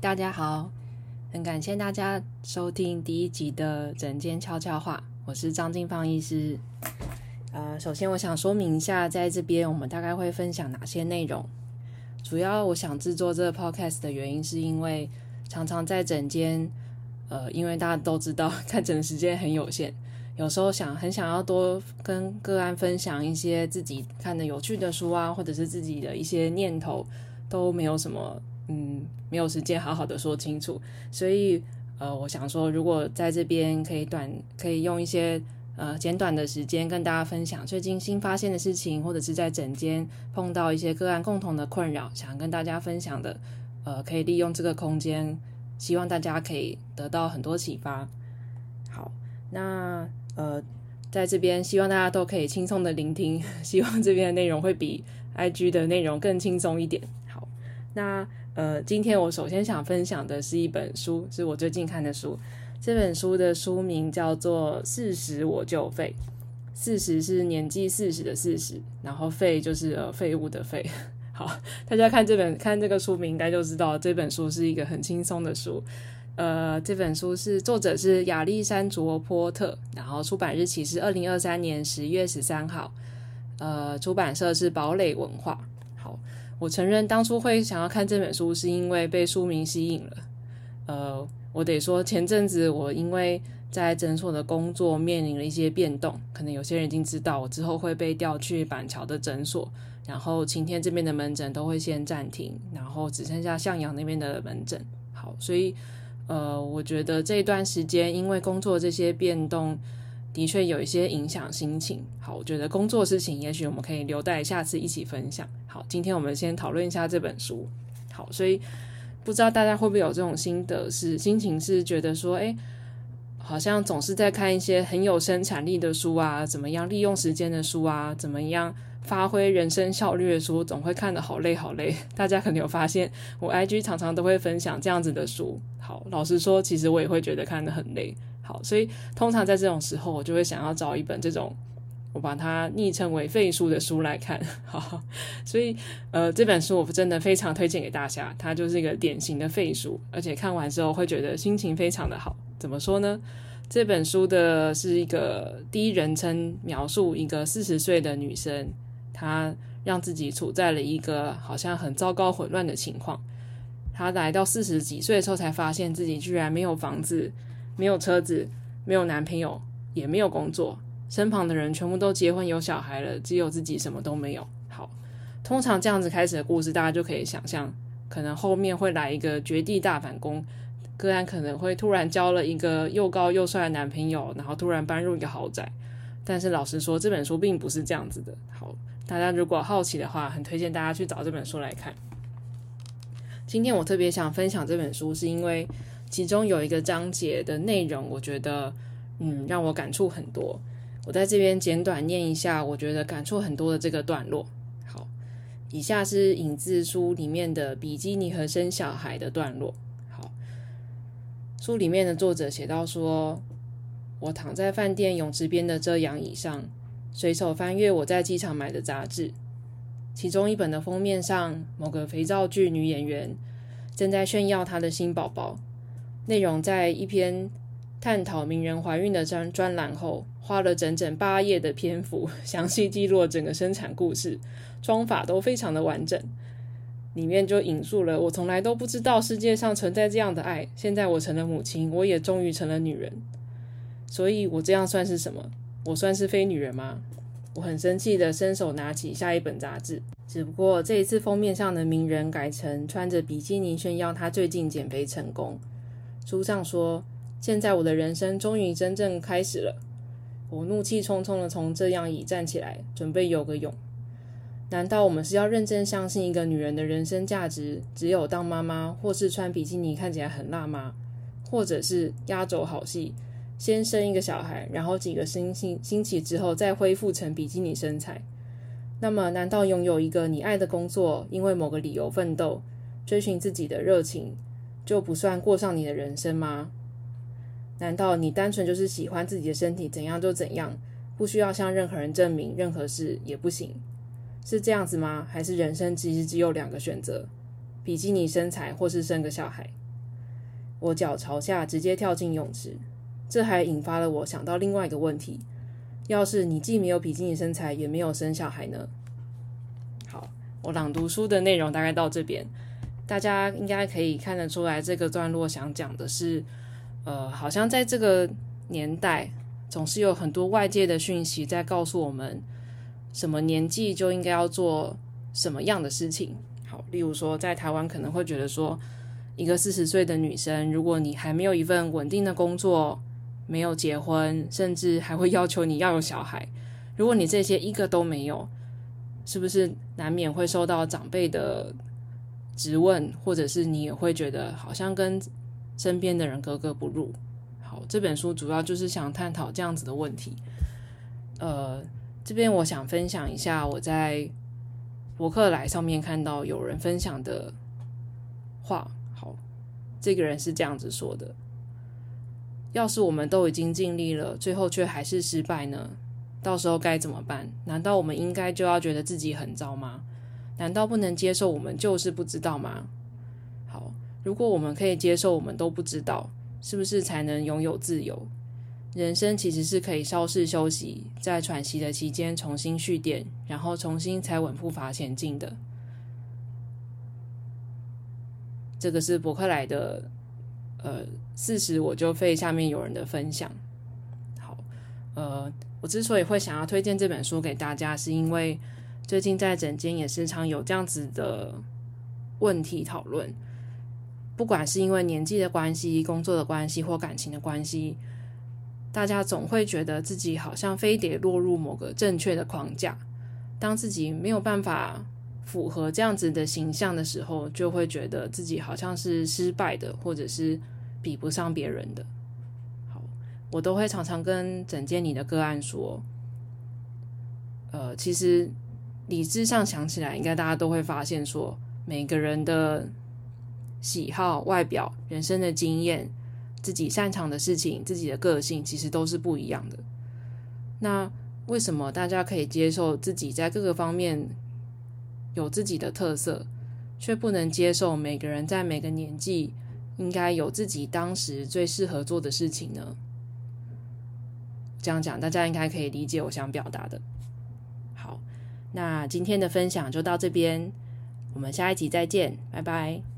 大家好，很感谢大家收听第一集的整间悄悄话，我是张静芳医师。呃，首先我想说明一下，在这边我们大概会分享哪些内容。主要我想制作这个 podcast 的原因，是因为常常在诊间，呃，因为大家都知道 看诊的时间很有限，有时候想很想要多跟个案分享一些自己看的有趣的书啊，或者是自己的一些念头，都没有什么。嗯，没有时间好好的说清楚，所以呃，我想说，如果在这边可以短，可以用一些呃简短的时间跟大家分享最近新发现的事情，或者是在诊间碰到一些个案共同的困扰，想跟大家分享的，呃，可以利用这个空间，希望大家可以得到很多启发。好，那呃，在这边希望大家都可以轻松的聆听，希望这边的内容会比 IG 的内容更轻松一点。那。呃，今天我首先想分享的是一本书，是我最近看的书。这本书的书名叫做《四十我就废》，四十是年纪四十的四十，然后废就是呃废物的废。好，大家看这本看这个书名应该就知道这本书是一个很轻松的书。呃，这本书是作者是亚历山卓波特，然后出版日期是二零二三年十月十三号，呃，出版社是堡垒文化。我承认当初会想要看这本书，是因为被书名吸引了。呃，我得说，前阵子我因为在诊所的工作面临了一些变动，可能有些人已经知道，我之后会被调去板桥的诊所，然后晴天这边的门诊都会先暂停，然后只剩下向阳那边的门诊。好，所以呃，我觉得这段时间因为工作这些变动。的确有一些影响心情。好，我觉得工作事情，也许我们可以留待下次一起分享。好，今天我们先讨论一下这本书。好，所以不知道大家会不会有这种心得，是心情是觉得说，哎，好像总是在看一些很有生产力的书啊，怎么样利用时间的书啊，怎么样发挥人生效率的书，总会看得好累好累。大家可能有发现，我 IG 常常都会分享这样子的书。好，老实说，其实我也会觉得看得很累。好，所以通常在这种时候，我就会想要找一本这种我把它昵称为“废书”的书来看。好，所以呃，这本书我真的非常推荐给大家，它就是一个典型的废书，而且看完之后会觉得心情非常的好。怎么说呢？这本书的是一个第一人称描述一个四十岁的女生，她让自己处在了一个好像很糟糕、混乱的情况。她来到四十几岁的时候，才发现自己居然没有房子。没有车子，没有男朋友，也没有工作，身旁的人全部都结婚有小孩了，只有自己什么都没有。好，通常这样子开始的故事，大家就可以想象，可能后面会来一个绝地大反攻，个案可能会突然交了一个又高又帅的男朋友，然后突然搬入一个豪宅。但是老实说，这本书并不是这样子的。好，大家如果好奇的话，很推荐大家去找这本书来看。今天我特别想分享这本书，是因为。其中有一个章节的内容，我觉得，嗯，让我感触很多。我在这边简短念一下，我觉得感触很多的这个段落。好，以下是影子书里面的比基尼和生小孩的段落。好，书里面的作者写到说：“我躺在饭店泳池边的遮阳椅上，随手翻阅我在机场买的杂志，其中一本的封面上，某个肥皂剧女演员正在炫耀她的新宝宝。”内容在一篇探讨名人怀孕的专专栏后，花了整整八页的篇幅，详细记录了整个生产故事，装法都非常的完整。里面就引述了：“我从来都不知道世界上存在这样的爱，现在我成了母亲，我也终于成了女人。所以，我这样算是什么？我算是非女人吗？”我很生气的伸手拿起下一本杂志，只不过这一次封面上的名人改成穿着比基尼炫耀她最近减肥成功。书上说：“现在我的人生终于真正开始了。”我怒气冲冲的从这样椅站起来，准备游个泳。难道我们是要认真相信一个女人的人生价值只有当妈妈，或是穿比基尼看起来很辣吗？或者是压轴好戏，先生一个小孩，然后几个星星星期之后再恢复成比基尼身材？那么，难道拥有一个你爱的工作，因为某个理由奋斗，追寻自己的热情？就不算过上你的人生吗？难道你单纯就是喜欢自己的身体，怎样就怎样，不需要向任何人证明任何事也不行？是这样子吗？还是人生其实只有两个选择：比基尼身材，或是生个小孩？我脚朝下直接跳进泳池。这还引发了我想到另外一个问题：要是你既没有比基尼身材，也没有生小孩呢？好，我朗读书的内容大概到这边，大家应该可以看得出来，这个段落想讲的是，呃，好像在这个年代，总是有很多外界的讯息在告诉我们，什么年纪就应该要做什么样的事情。好，例如说，在台湾可能会觉得说，一个四十岁的女生，如果你还没有一份稳定的工作，没有结婚，甚至还会要求你要有小孩。如果你这些一个都没有，是不是难免会受到长辈的质问，或者是你也会觉得好像跟身边的人格格不入？好，这本书主要就是想探讨这样子的问题。呃，这边我想分享一下我在博客来上面看到有人分享的话。好，这个人是这样子说的。要是我们都已经尽力了，最后却还是失败呢？到时候该怎么办？难道我们应该就要觉得自己很糟吗？难道不能接受我们就是不知道吗？好，如果我们可以接受我们都不知道，是不是才能拥有自由？人生其实是可以稍事休息，在喘息的期间重新蓄电，然后重新才稳步伐前进的。这个是博客来的。呃，四十我就废下面有人的分享。好，呃，我之所以会想要推荐这本书给大家，是因为最近在诊间也时常有这样子的问题讨论。不管是因为年纪的关系、工作的关系或感情的关系，大家总会觉得自己好像非得落入某个正确的框架。当自己没有办法符合这样子的形象的时候，就会觉得自己好像是失败的，或者是比不上别人的。好，我都会常常跟诊间里的个案说，呃，其实理智上想起来，应该大家都会发现说，每个人的喜好、外表、人生的经验、自己擅长的事情、自己的个性，其实都是不一样的。那为什么大家可以接受自己在各个方面有自己的特色，却不能接受每个人在每个年纪应该有自己当时最适合做的事情呢？这样讲，大家应该可以理解我想表达的。那今天的分享就到这边，我们下一集再见，拜拜。